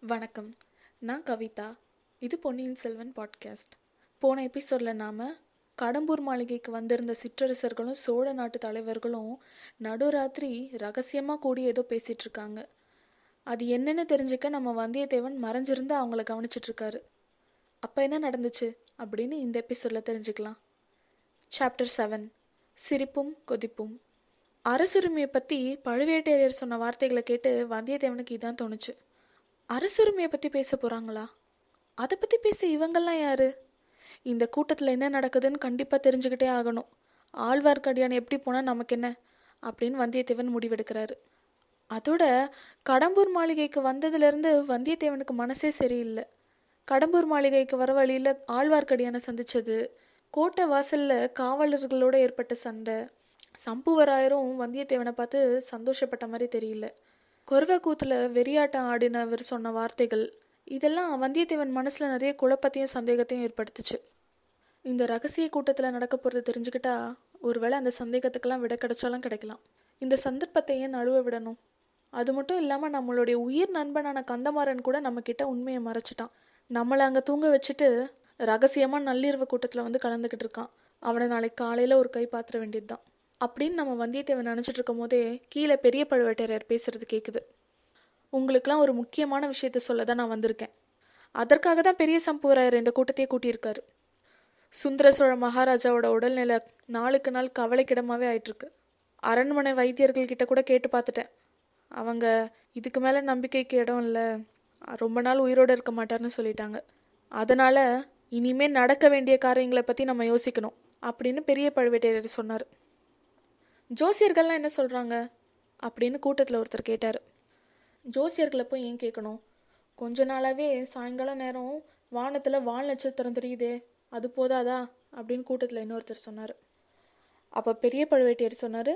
வணக்கம். நான் கவிதா. இது பொன்னியின் செல்வன் பாட்காஸ்ட். போன எபிசோடில் நாம் கடம்பூர் மாளிகைக்கு வந்திருந்த சிற்றரசர்களும் சோழ நாட்டு தலைவர்களும் நடுராத்திரி ரகசியமாக கூடி ஏதோ பேசிகிட்ருக்காங்க அது என்னென்னு தெரிஞ்சுக்க நம்ம வந்தியத்தேவன் மறைஞ்சிருந்து அவங்கள கவனிச்சிட்ருக்காரு அப்போ என்ன நடந்துச்சு அப்படின்னு இந்த எபிசோடில் தெரிஞ்சுக்கலாம். சாப்டர் செவன் சிரிப்பும் கொதிப்பும். அரசுரிமையை பற்றி பழுவேட்டரையர் சொன்ன வார்த்தைகளை கேட்டு வந்தியத்தேவனுக்கு இதான் தோணுச்சு. அரசுரிமையை பற்றி பேச போகிறாங்களா அதை பற்றி பேச இவங்கெல்லாம் யாரு? இந்த கூட்டத்தில் என்ன நடக்குதுன்னு கண்டிப்பாக தெரிஞ்சுக்கிட்டே ஆகணும். ஆழ்வார்க்கடியான் எப்படி போனால் நமக்கு என்ன அப்படின்னு வந்தியத்தேவன் முடிவெடுக்கிறாரு. அதோட கடம்பூர் மாளிகைக்கு வந்ததுலேருந்து வந்தியத்தேவனுக்கு மனசே சரியில்லை. கடம்பூர் மாளிகைக்கு வர வழியில் ஆழ்வார்க்கடியானை சந்திச்சது கோட்டை வாசலில் காவலர்களோட ஏற்பட்ட சண்டை சம்புவராயரும் வந்தியத்தேவனை பார்த்து சந்தோஷப்பட்ட மாதிரி தெரியல. குறவைக்கூத்தில் வெறியாட்டம் ஆடினவர் சொன்ன வார்த்தைகள் இதெல்லாம் வந்தியத்தேவன் மனசில் நிறைய குழப்பத்தையும் சந்தேகத்தையும் ஏற்படுத்துச்சு. இந்த ரகசிய கூட்டத்தில் நடக்க போகிறது தெரிஞ்சுக்கிட்டா ஒருவேளை அந்த சந்தேகத்துக்கெல்லாம் விட கிடைச்சாலும் கிடைக்கலாம். இந்த சந்தர்ப்பத்தை ஏன் நழுவ விடணும்? அது மட்டும் இல்லாமல் நம்மளுடைய உயிர் நண்பனான கந்தமாறன் கூட நம்மக்கிட்ட உண்மையை மறைச்சிட்டான். நம்மளை அங்கே தூங்க வச்சுட்டு ரகசியமாக நள்ளிரவு கூட்டத்தில் வந்து கலந்துக்கிட்டு இருக்கான். அவனை நாளைக்கு காலையில் ஒரு கை பாத்திர வேண்டியது தான் அப்படின்னு நம்ம வந்தியத்தேவன் நினச்சிட்டு இருக்கும் போதே கீழே பெரிய பழுவேட்டரையர் பேசுறது கேட்குது உங்களுக்கெல்லாம் ஒரு முக்கியமான விஷயத்த சொல்ல தான் நான் வந்திருக்கேன். அதற்காக தான் பெரிய சம்புவராயர் இந்த கூட்டத்தையே கூட்டியிருக்காரு. சுந்தர சோழ மகாராஜாவோட உடல்நிலை நாளுக்கு நாள் கவலைக்கிடமாவே ஆயிட்டிருக்கு அரண்மனை வைத்தியர்கள் கிட்ட கூட கேட்டு பார்த்துட்டேன். அவங்க இதுக்கு மேலே நம்பிக்கைக்கு இடம் இல்லை. ரொம்ப நாள் உயிரோடு இருக்க மாட்டார்னு சொல்லிட்டாங்க. அதனால் இனிமேல் நடக்க வேண்டிய காரியங்களை பற்றி நம்ம யோசிக்கணும் அப்படின்னு பெரிய பழுவேட்டையர் சொன்னார். ஜோசியர்கள்லாம் என்ன சொல்கிறாங்க அப்படின்னு கூட்டத்தில் ஒருத்தர் கேட்டார். ஜோசியர்களை போய் ஏன் கேட்கணும்? கொஞ்ச நாளாகவே சாயங்காலம் நேரம் வானத்தில் வால் நட்சத்திரம் தெரியுதே அது போதாதா? அப்படின்னு கூட்டத்தில் இன்னொருத்தர் சொன்னார். அப்போ பெரிய பழுவேட்டையர் சொன்னார்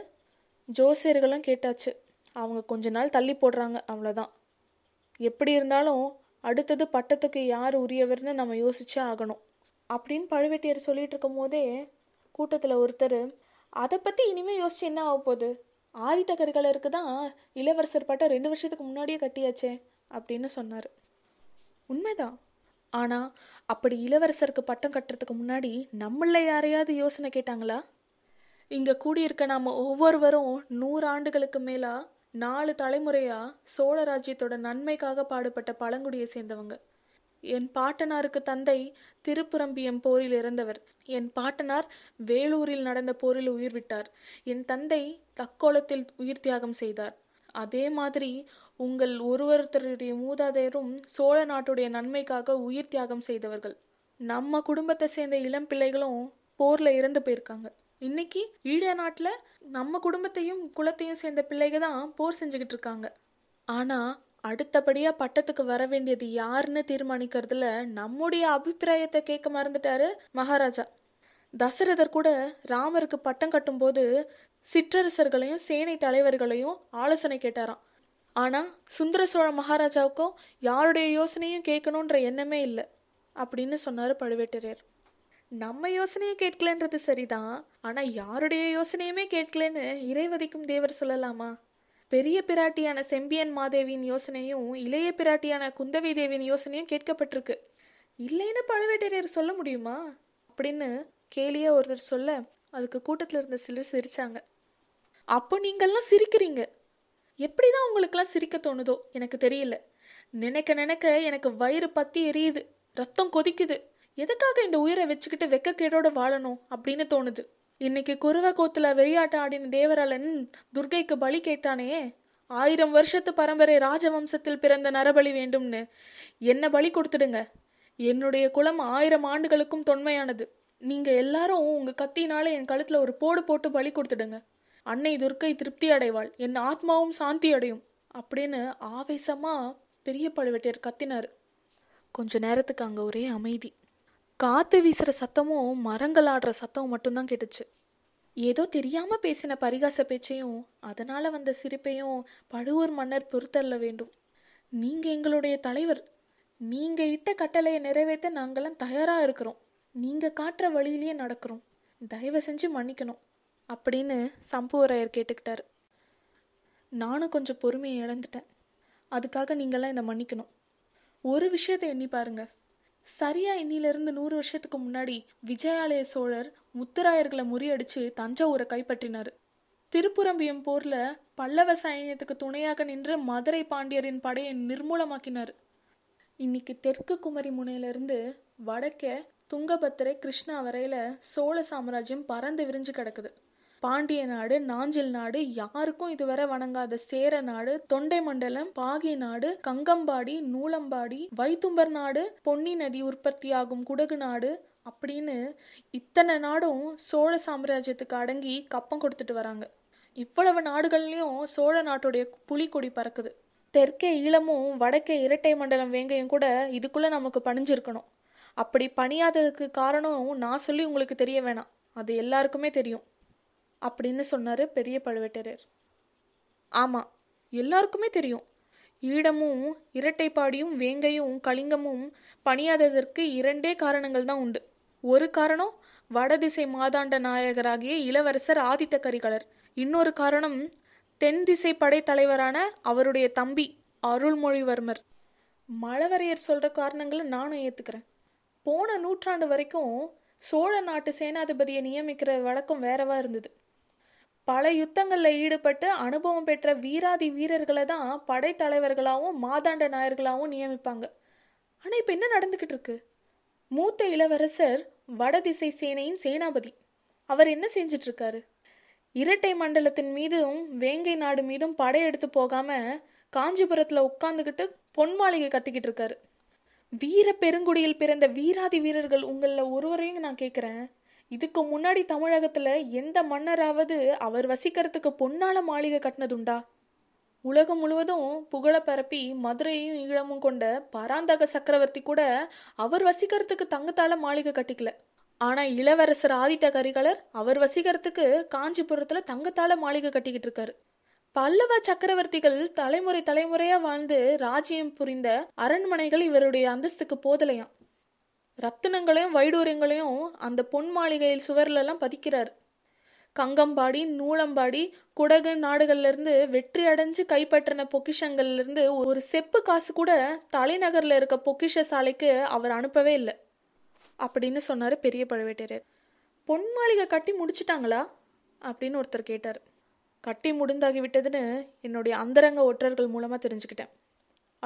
ஜோசியர்களும் கேட்டாச்சு. அவங்க கொஞ்ச நாள் தள்ளி போடுறாங்க அவ்வளோதான் எப்படி இருந்தாலும் அடுத்தது பட்டத்துக்கு யார் உரியவர்னு நம்ம யோசிச்சே ஆகணும். அப்படின்னு பழுவேட்டையர் சொல்லிட்டு இருக்கும் போதே கூட்டத்தில் ஒருத்தர் அதை பற்றி இனிமேல் யோசிச்சு என்ன ஆக போகுது? ஆதித்த கரிகாலருக்கு தான் இளவரசர் பட்டம் ரெண்டு வருஷத்துக்கு முன்னாடியே கட்டியாச்சே அப்படின்னு சொன்னார். உண்மைதான். ஆனால் அப்படி இளவரசருக்கு பட்டம் கட்டுறதுக்கு முன்னாடி நம்மள யாரையாவது யோசனை கேட்டாங்களா? இங்கே கூடியிருக்க நாம் ஒவ்வொருவரும் நூறு ஆண்டுகளுக்கு மேலாக நாலு தலைமுறையாக சோழ ராஜ்யத்தோட நன்மைக்காக பாடுபட்ட பழங்குடியை சேர்ந்தவங்க. என் பாட்டனாருக்கு தந்தை திருப்புரம்பியம் போரில் இறந்தவர். என் பாட்டனார் வேலூரில் நடந்த போரில் உயிர் விட்டார். என் தந்தை தக்கோலத்தில் உயிர் தியாகம் செய்தார். அதே மாதிரி உங்கள் ஒருவருத்தருடைய மூதாதையரும் சோழ நாட்டுடைய நன்மைக்காக உயிர் தியாகம் செய்தவர்கள். நம்ம குடும்பத்தை சேர்ந்த இளம் பிள்ளைகளும் போர்ல இறந்து போயிருக்காங்க. இன்னைக்கு ஈழ நாட்டில் நம்ம குடும்பத்தையும் குலத்தையும் சேர்ந்த பிள்ளைங்க தான் போர் செஞ்சுக்கிட்டு இருக்காங்க. ஆனா அடுத்தபடியாக பட்டத்துக்கு வர வேண்டியது யாருன்னு தீர்மானிக்கிறதுல நம்முடைய அபிப்பிராயத்தை கேட்க மறந்துட்டாரு மகாராஜா. தசரதர் கூட ராமருக்கு பட்டம் கட்டும்போது சிற்றரசர்களையும் சேனை தலைவர்களையும் ஆலோசனை கேட்டாராம். ஆனால் சுந்தர சோழ மகாராஜாவுக்கும் யாருடைய யோசனையும் கேட்கணுன்ற எண்ணமே இல்லை அப்படின்னு சொன்னார் பழுவேட்டரையர். நம்ம யோசனையை கேட்கலன்றது சரிதான் ஆனால் யாருடைய யோசனையுமே கேட்கலன்னு இறைவதிக்கும் தேவர் சொல்லலாமா? பெரிய பிராட்டியான செம்பியன் மாதேவியின் யோசனையும் இளைய பிராட்டியான குந்தவி தேவியின் யோசனையும் கேட்கப்பட்டிருக்கு. இல்லைன்னு பழுவேட்டரையர் சொல்ல முடியுமா? அப்படின்னு கேலியா ஒருத்தர் சொல்ல அதுக்கு கூட்டத்தில் இருந்த சிலர் சிரிச்சாங்க. அப்போ நீங்கள்லாம் சிரிக்கிறீங்க. எப்படிதான் உங்களுக்கெல்லாம் சிரிக்க தோணுதோ எனக்கு தெரியல. நினைக்க நினைக்க எனக்கு வயிறு பத்தி எரியுது ரத்தம் கொதிக்குது. எதுக்காக இந்த உயிரை வச்சுக்கிட்டு வெக்கக்கேடோட வாழணும் அப்படின்னு தோணுது. இன்னைக்கு குருவ வெறியாட்ட ஆடின தேவராளன் துர்கைக்கு பலி கேட்டானே ஆயிரம் வருஷத்து பரம்பரை ராஜவம்சத்தில் பிறந்த நரபலி வேண்டும்னு. என்ன பலி கொடுத்துடுங்க? என்னுடைய குலம் ஆயிரம் ஆண்டுகளுக்கும் தொன்மையானது. நீங்க எல்லாரும் உங்க கத்தினால என் கழுத்துல ஒரு போடு போட்டு பலி கொடுத்துடுங்க. அன்னை துர்க்கை திருப்தி அடைவாள். என் ஆத்மாவும் சாந்தி அடையும். அப்படின்னு ஆவேசமா பெரிய பழுவேட்டையர் கத்தினார். கொஞ்ச நேரத்துக்கு அங்க ஒரே அமைதி. காற்று வீசுகிற சத்தமும் மரங்கள் ஆடுற சத்தமும் மட்டும்தான் கேட்டுச்சு. ஏதோ தெரியாமல் பேசின பரிகாச பேச்சையும் அதனால் வந்த சிரிப்பையும் பழுவூர் மன்னர் பொறுத்தள்ள வேண்டும். நீங்கள் எங்களுடைய தலைவர். நீங்கள் இட்ட கட்டளையை நிறைவேற்ற நாங்கெல்லாம் தயாராக இருக்கிறோம். நீங்கள் காட்டுற வழியிலேயே நடக்கிறோம். தயவு செஞ்சு மன்னிக்கணும். அப்படின்னு சம்புவரையர் கேட்டுக்கிட்டார். நானும் கொஞ்சம் பொறுமையை இழந்துட்டேன். அதுக்காக நீங்களாம் என்னை மன்னிக்கணும். ஒரு விஷயத்தை எண்ணி பாருங்கள் சரியா இன்னிலிருந்து நூறு வருஷத்துக்கு முன்னாடி விஜயாலய சோழர் முத்துராயர்களை முறியடிச்சு தஞ்சாவூரை கைப்பற்றினார். திருப்புரம்பியம் போர்ல பல்லவ சைன்யத்துக்கு துணையாக நின்று மதுரை பாண்டியரின் படையை நிர்மூலமாக்கினார். இன்னைக்கு தெற்கு குமரி முனையிலிருந்து வடக்கே துங்கபத்திரை கிருஷ்ணா வரையில சோழ சாம்ராஜ்யம் பறந்து விரிஞ்சு கிடக்குது. பாண்டிய நாடு நாஞ்சில் நாடு யாருக்கும் இதுவரை வணங்காத சேர நாடு தொண்டை மண்டலம் பாகி நாடு கங்கம்பாடி நூலம்பாடி வைத்தும்பர் நாடு பொன்னி நதி உற்பத்தியாகும் குடகு நாடு அப்படின்னு இத்தனை நாடும் சோழ சாம்ராஜ்யத்துக்கு அடங்கி கப்பம் கொடுத்துட்டு வராங்க. இவ்வளவு நாடுகள்லையும் சோழ நாட்டுடைய புலிக்கொடி பறக்குது. தெற்கே ஈழமும் வடக்கே இரட்டை மண்டலம் வேங்கையும் கூட இதுக்குள்ளே நமக்கு பணிஞ்சிருக்கணும். அப்படி பணியாததுக்கு காரணம் நான் சொல்லி உங்களுக்கு தெரிய வேணாம். அது எல்லாருக்குமே தெரியும். அப்படின்னு சொன்னார் பெரிய பழுவேட்டரையர். ஆமாம் எல்லாருக்குமே தெரியும். ஈழமும் இரட்டைப்பாடியும் வேங்கையும் கலிங்கமும் பணியாததற்கு இரண்டே காரணங்கள் தான் உண்டு. ஒரு காரணம் வடதிசை மாதாண்ட நாயகராகிய இளவரசர் ஆதித்த கரிகாலர். இன்னொரு காரணம் தென் திசை படைத்தலைவரான அவருடைய தம்பி அருள்மொழிவர்மர். மழவரையர் சொல்கிற காரணங்களை நானும் ஏற்றுக்கிறேன் போன நூற்றாண்டு வரைக்கும் சோழ நாட்டு சேனாதிபதியை நியமிக்கிற வழக்கம் வேறவா இருந்தது. பல யுத்தங்களில் ஈடுபட்டு அனுபவம் பெற்ற வீராதி வீரர்களை தான் படைத்தலைவர்களாகவும் மாதாண்ட நாயர்களாகவும் நியமிப்பாங்க. ஆனால் இப்போ என்ன நடந்துக்கிட்டு இருக்கு? மூத்த இளவரசர் வடதிசை சேனையின் சேனாபதி. அவர் என்ன செஞ்சிட்டு இருக்காரு? இரட்டை மண்டலத்தின் மீதும் வேங்கை நாடு மீதும் படையெடுத்து போகாம காஞ்சிபுரத்தில் உட்காந்துக்கிட்டு பொன் மாளிகை கட்டிக்கிட்டு இருக்காரு. வீர பெருங்குடியில் பிறந்த வீராதி வீரர்கள் உங்களில் ஒருவரையும் நான் கேட்குறேன் இதுக்கு முன்னாடி தமிழகத்துல எந்த மன்னராவது அவர் வசிக்கிறதுக்கு பொன்னால மாளிகை கட்டினதுண்டா? உலகம் முழுவதும் புகழ பரப்பி மதுரையும் ஈழமும் கொண்ட பராந்தக சக்கரவர்த்தி கூட அவர் வசிக்கிறதுக்கு தங்கத்தால மாளிகை கட்டிக்கல. ஆனா இளவரசர் ஆதித்த கரிகாலர் அவர் வசிக்கிறதுக்கு காஞ்சிபுரத்துல தங்கத்தால மாளிகை கட்டிக்கிட்டு இருக்காரு. பல்லவ சக்கரவர்த்திகள் தலைமுறை தலைமுறையா வாழ்ந்து ராஜ்யம் புரிந்த அரண்மனைகள் இவருடைய அந்தஸ்துக்கு போதலையாம். ரத்தினங்களையும் வைடூரியங்களையும் அந்த பொன் மாளிகையில் சுவர்லெல்லாம் பதிக்கிறார். கங்கம்பாடி நூலம்பாடி குடகு நாடுகள்லேருந்து வெற்றி அடைஞ்சு கைப்பற்றின பொக்கிஷங்கள்லேருந்து ஒரு செப்பு காசு கூட தலைநகரில் இருக்க பொக்கிஷ சாலைக்கு அவர் அனுப்பவே இல்லை. அப்படின்னு சொன்னார் பெரிய பழுவேட்டரையர். பொன் மாளிகை கட்டி முடிச்சிட்டாங்களா? அப்படின்னு ஒருத்தர் கேட்டார். கட்டி முடிந்தாகி விட்டதுன்னு என்னுடைய அந்தரங்க ஒற்றர்கள் மூலமாக தெரிஞ்சுக்கிட்டேன்.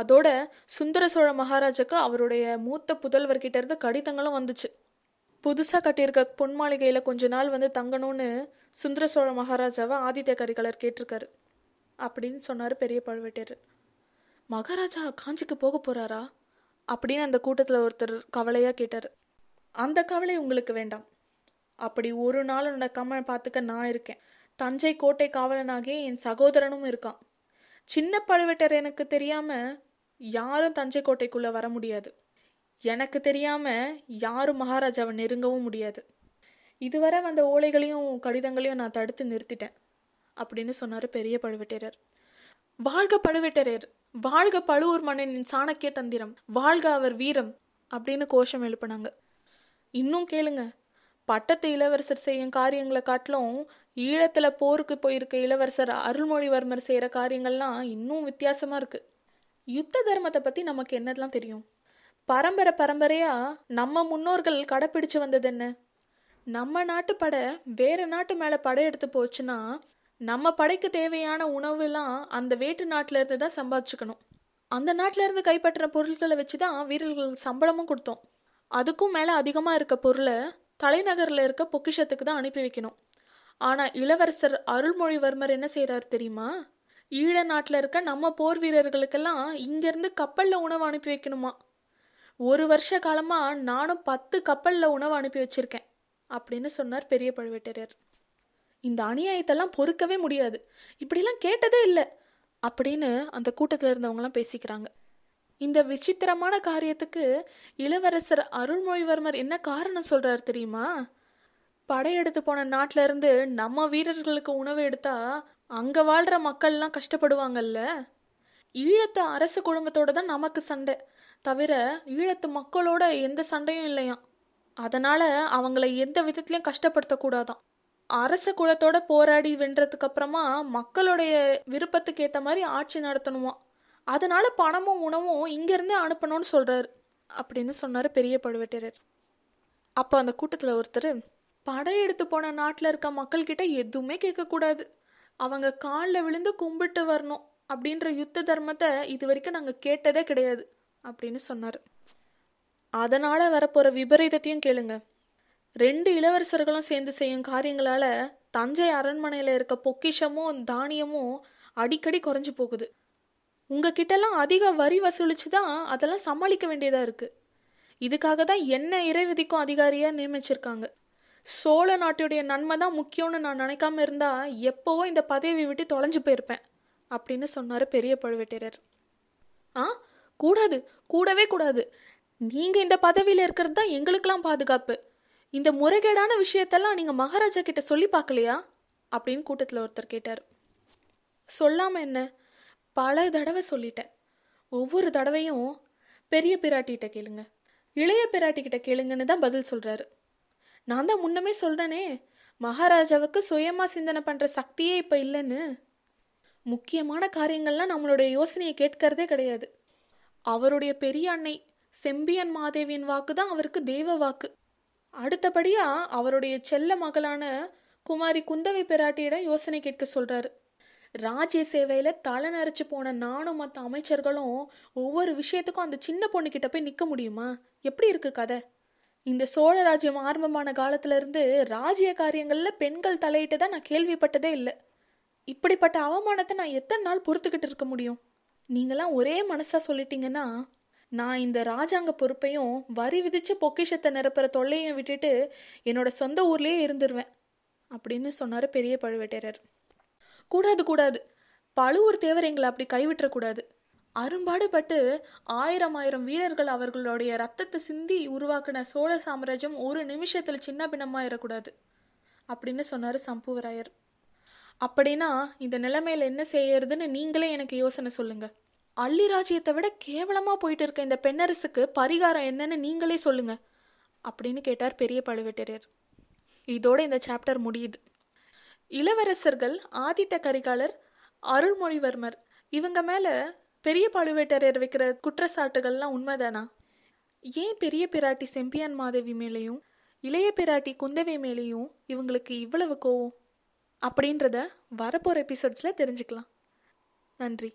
அதோட சுந்தர சோழ மகாராஜாக்கு அவருடைய மூத்த புதல்வர்கிட்ட இருந்து கடிதங்களும் வந்துச்சு. புதுசாக கட்டியிருக்க பொன் மாளிகையில் கொஞ்ச நாள் வந்து தங்கணும்னு சுந்தர சோழ மகாராஜாவை ஆதித்ய கரிகாலர் கேட்டிருக்காரு. அப்படின்னு சொன்னார் பெரிய பழுவேட்டையர் மகாராஜா காஞ்சிக்கு போக போகிறாரா அப்படின்னு அந்த கூட்டத்தில் ஒருத்தர் கவலையாக கேட்டார். அந்த கவலை உங்களுக்கு வேண்டாம். அப்படி ஒரு நாள் நடக்காம பார்த்துக்க நான் இருக்கேன். தஞ்சை கோட்டை காவலனாகிய என் சகோதரனும் இருக்கான். சின்ன பழுவேட்டர் எனக்கு தெரியாமல் யாரும் தஞ்சை கோட்டைக்குள்ள வர முடியாது. எனக்கு தெரியாம யாரும் மகாராஜாவை நெருங்கவும் முடியாது. இதுவரை வந்த ஓலைகளையும் கடிதங்களையும் நான் தடுத்து நிறுத்திட்டேன் அப்படின்னு சொன்னார் பெரிய பழுவேட்டரையர். வாழ்க பழுவேட்டரையர் வாழ்க பழுவூர் மன்னனின் சாணக்கிய தந்திரம் வாழ்க அவர் வீரம் அப்படின்னு கோஷம் எழுப்பினாங்க. இன்னும் கேளுங்க பட்டத்து இளவரசர் செய்யும் காரியங்களை காட்டிலும் ஈழத்தில் போருக்கு போயிருக்க இளவரசர் அருள்மொழிவர்மர் செய்கிற காரியங்கள்லாம் இன்னும் வித்தியாசமாக இருக்குது யுத்த தர்மத்தை பற்றி நமக்கு என்னதெல்லாம் தெரியும்? பரம்பரை பரம்பரையாக நம்ம முன்னோர்கள் கடைப்பிடிச்சு வந்தது என்ன? நம்ம நாட்டு படை வேறு நாட்டு மேல படையெடுத்து போச்சுன்னா நம்ம படைக்கு தேவையான உணவுலாம் அந்த வேட்டு நாட்டுல இருந்து தான் சம்பாதிச்சுக்கணும். அந்த நாட்டுல இருந்து கைப்பற்றின பொருட்களை வச்சு தான் வீரர்களுக்கு சம்பளமும் கொடுத்தோம். அதுக்கும் மேலே அதிகமாக இருக்க பொருளை தலைநகரில் இருக்க பொக்கிஷத்துக்கு தான் அனுப்பி வைக்கணும். ஆனால் இளவரசர் அருள்மொழிவர்மர் என்ன செய்கிறார் தெரியுமா? ஈழ நாட்டில் இருக்க நம்ம போர் வீரர்களுக்கெல்லாம் இங்கேருந்து கப்பலில் உணவு அனுப்பி வைக்கணுமா? ஒரு வருஷ காலமாக நானும் பத்து கப்பலில் உணவு அனுப்பி வச்சுருக்கேன் அப்படின்னு சொன்னார் பெரிய பழுவேட்டரையர். இந்த அநியாயத்தெல்லாம் பொறுக்கவே முடியாது. இப்படிலாம் கேட்டதே இல்லை அப்படின்னு அந்த கூட்டத்தில் இருந்தவங்களாம் பேசிக்கிறாங்க. இந்த விசித்திரமான காரியத்துக்கு இளவரசர் அருள்மொழிவர்மர் என்ன காரணம் சொல்கிறார் தெரியுமா? படையெடுத்து போன நாட்டுல இருந்து நம்ம வீரர்களுக்கு உணவு எடுத்தா அங்க வாழ்ற மக்கள்லாம் கஷ்டப்படுவாங்கல்ல? ஈழத்து அரச குடும்பத்தோட தான் நமக்கு சண்டை. தவிர ஈழத்து மக்களோட எந்த சண்டையும் இல்லையாம். அதனால அவங்கள எந்த விதத்திலையும் கஷ்டப்படுத்தக்கூடாதான் அரச குலத்தோட போராடி வென்றதுக்கு அப்புறமா மக்களுடைய விருப்பத்துக்கு ஏற்ற மாதிரி ஆட்சி நடத்தணுமா அதனால பணமும் உணவும் இங்கேருந்தே அனுப்பணும்னு சொல்கிறாரு அப்படின்னு சொன்னார் பெரிய பழுவேட்டரர் அப்போ அந்த கூட்டத்தில் ஒருத்தர் படையெடுத்து போன நாட்டில் இருக்க மக்கள்கிட்ட எதுவுமே கேட்கக்கூடாது அவங்க காலில் விழுந்து கும்பிட்டு வரணும் அப்படின்ற யுத்த தர்மத்தை இது வரைக்கும் நாங்கள் கேட்டதே கிடையாது அப்படின்னு சொன்னார். அதனால் வரப்போகிற விபரீதத்தையும் கேளுங்க. ரெண்டு இளவரசர்களும் சேர்ந்து செய்யும் காரியங்களால் தஞ்சை அரண்மனையில் இருக்க பொக்கிஷமும் தானியமும் அடிக்கடி குறைஞ்சு போகுது. உங்ககிட்டலாம் அதிக வரி வசூலிச்சு தான் அதெல்லாம் சமாளிக்க வேண்டியதாக இருக்குது இதுக்காக தான் என்ன இறைவிதிக்கும் அதிகாரியாக நியமிச்சிருக்காங்க. சோழ நாட்டுடைய நன்மை தான் முக்கியம்னு நான் நினைக்காம இருந்தா எப்போவோ இந்த பதவி விட்டு தொலைஞ்சு போயிருப்பேன் அப்படின்னு சொன்னார் பெரிய பழுவேட்டரர் ஆ கூடாது கூடவே கூடாது. நீங்கள் இந்த பதவியில் இருக்கிறது தான் எங்களுக்கெல்லாம் பாதுகாப்பு. இந்த முறைகேடான விஷயத்தெல்லாம் நீங்கள் மகாராஜா கிட்ட சொல்லி பார்க்கலையா? அப்படின்னு கூட்டத்தில் ஒருத்தர் கேட்டார். சொல்லாமல் என்ன? பல தடவை சொல்லிட்டேன். ஒவ்வொரு தடவையும் பெரிய பிராட்டிகிட்ட கேளுங்க. இளைய பிராட்டிக்கிட்ட கேளுங்கன்னு தான் பதில் சொல்கிறாரு நான் தான் முன்னமே சொல்கிறேனே மகாராஜாவுக்கு சுயமாக சிந்தனை பண்ணுற சக்தியே இப்போ இல்லைன்னு. முக்கியமான காரியங்கள்லாம் நம்மளுடைய யோசனையை கேட்கறதே கிடையாது. அவருடைய பெரிய அன்னை செம்பியன் மாதேவியின் வாக்கு தான் அவருக்கு தெய்வ வாக்கு. அடுத்தபடியாக அவருடைய செல்ல மகளான குமாரி குந்தவை பிராட்டியிடம் யோசனை கேட்க சொல்கிறாரு ராஜ்ய சேவையில் தலை நரைச்சு போன நானும் மற்ற அமைச்சர்களும் ஒவ்வொரு விஷயத்துக்கும் அந்த சின்ன பொண்ணுக்கிட்ட போய் நிற்க முடியுமா? எப்படி இருக்கு கதை? இந்த சோழ ராஜ்யம் ஆரம்பமான காலத்துல இருந்து ராஜ்ய காரியங்களில் பெண்கள் தலையிட்டு தான் நான் கேள்விப்பட்டதே இல்லை. இப்படிப்பட்ட அவமானத்தை நான் எத்தனை நாள் பொறுத்துக்கிட்டு இருக்க முடியும்? நீங்களாம் ஒரே மனசாக சொல்லிட்டீங்கன்னா நான் இந்த ராஜாங்க பொறுப்பையும் வரி விதித்து பொக்கிஷத்தை நிரப்புற தொல்லையும் விட்டுட்டு என்னோட சொந்த ஊர்லேயே இருந்துருவேன் அப்படின்னு சொன்னார் பெரிய பழுவேட்டரர் கூடாது கூடாது. பழுவூர் தேவர் எங்களை அப்படி கைவிட்டுறக்கூடாது. அரும்பாடுபட்டு ஆயிரம் ஆயிரம் வீரர்கள் அவர்களுடைய ரத்தத்தை சிந்தி உருவாக்கின சோழ சாம்ராஜ்யம் ஒரு நிமிஷத்தில் சின்ன பின்னமாயிடக்கூடாது அப்படின்னு சொன்னார் சம்புவராயர். அப்படின்னா இந்த நிலைமையில் என்ன செய்யறதுன்னு நீங்களே எனக்கு யோசனை சொல்லுங்க. அள்ளி ராஜ்யத்தை விட கேவலமாக போயிட்டு இருக்க இந்த பெண்ணரசுக்கு பரிகாரம் என்னன்னு நீங்களே சொல்லுங்க அப்படின்னு கேட்டார் பெரிய பழுவேட்டரையர். இதோட இந்த சாப்டர் முடியுது. இளவரசர்கள் ஆதித்த கரிகாலர் அருள்மொழிவர்மர் இவங்க மேலே பெரிய பழுவேட்டரையர் வைக்கிற குற்றச்சாட்டுகள்லாம் உண்மைதானா? ஏன் பெரிய பிராட்டி செம்பியான் மாதேவி மேலேயும் இளைய பிராட்டி குந்தவை மேலேயும் இவங்களுக்கு இவ்வளவு கோவம்? அப்படின்றத வரப்போகிற எபிசோட்ஸில் தெரிஞ்சுக்கலாம். நன்றி.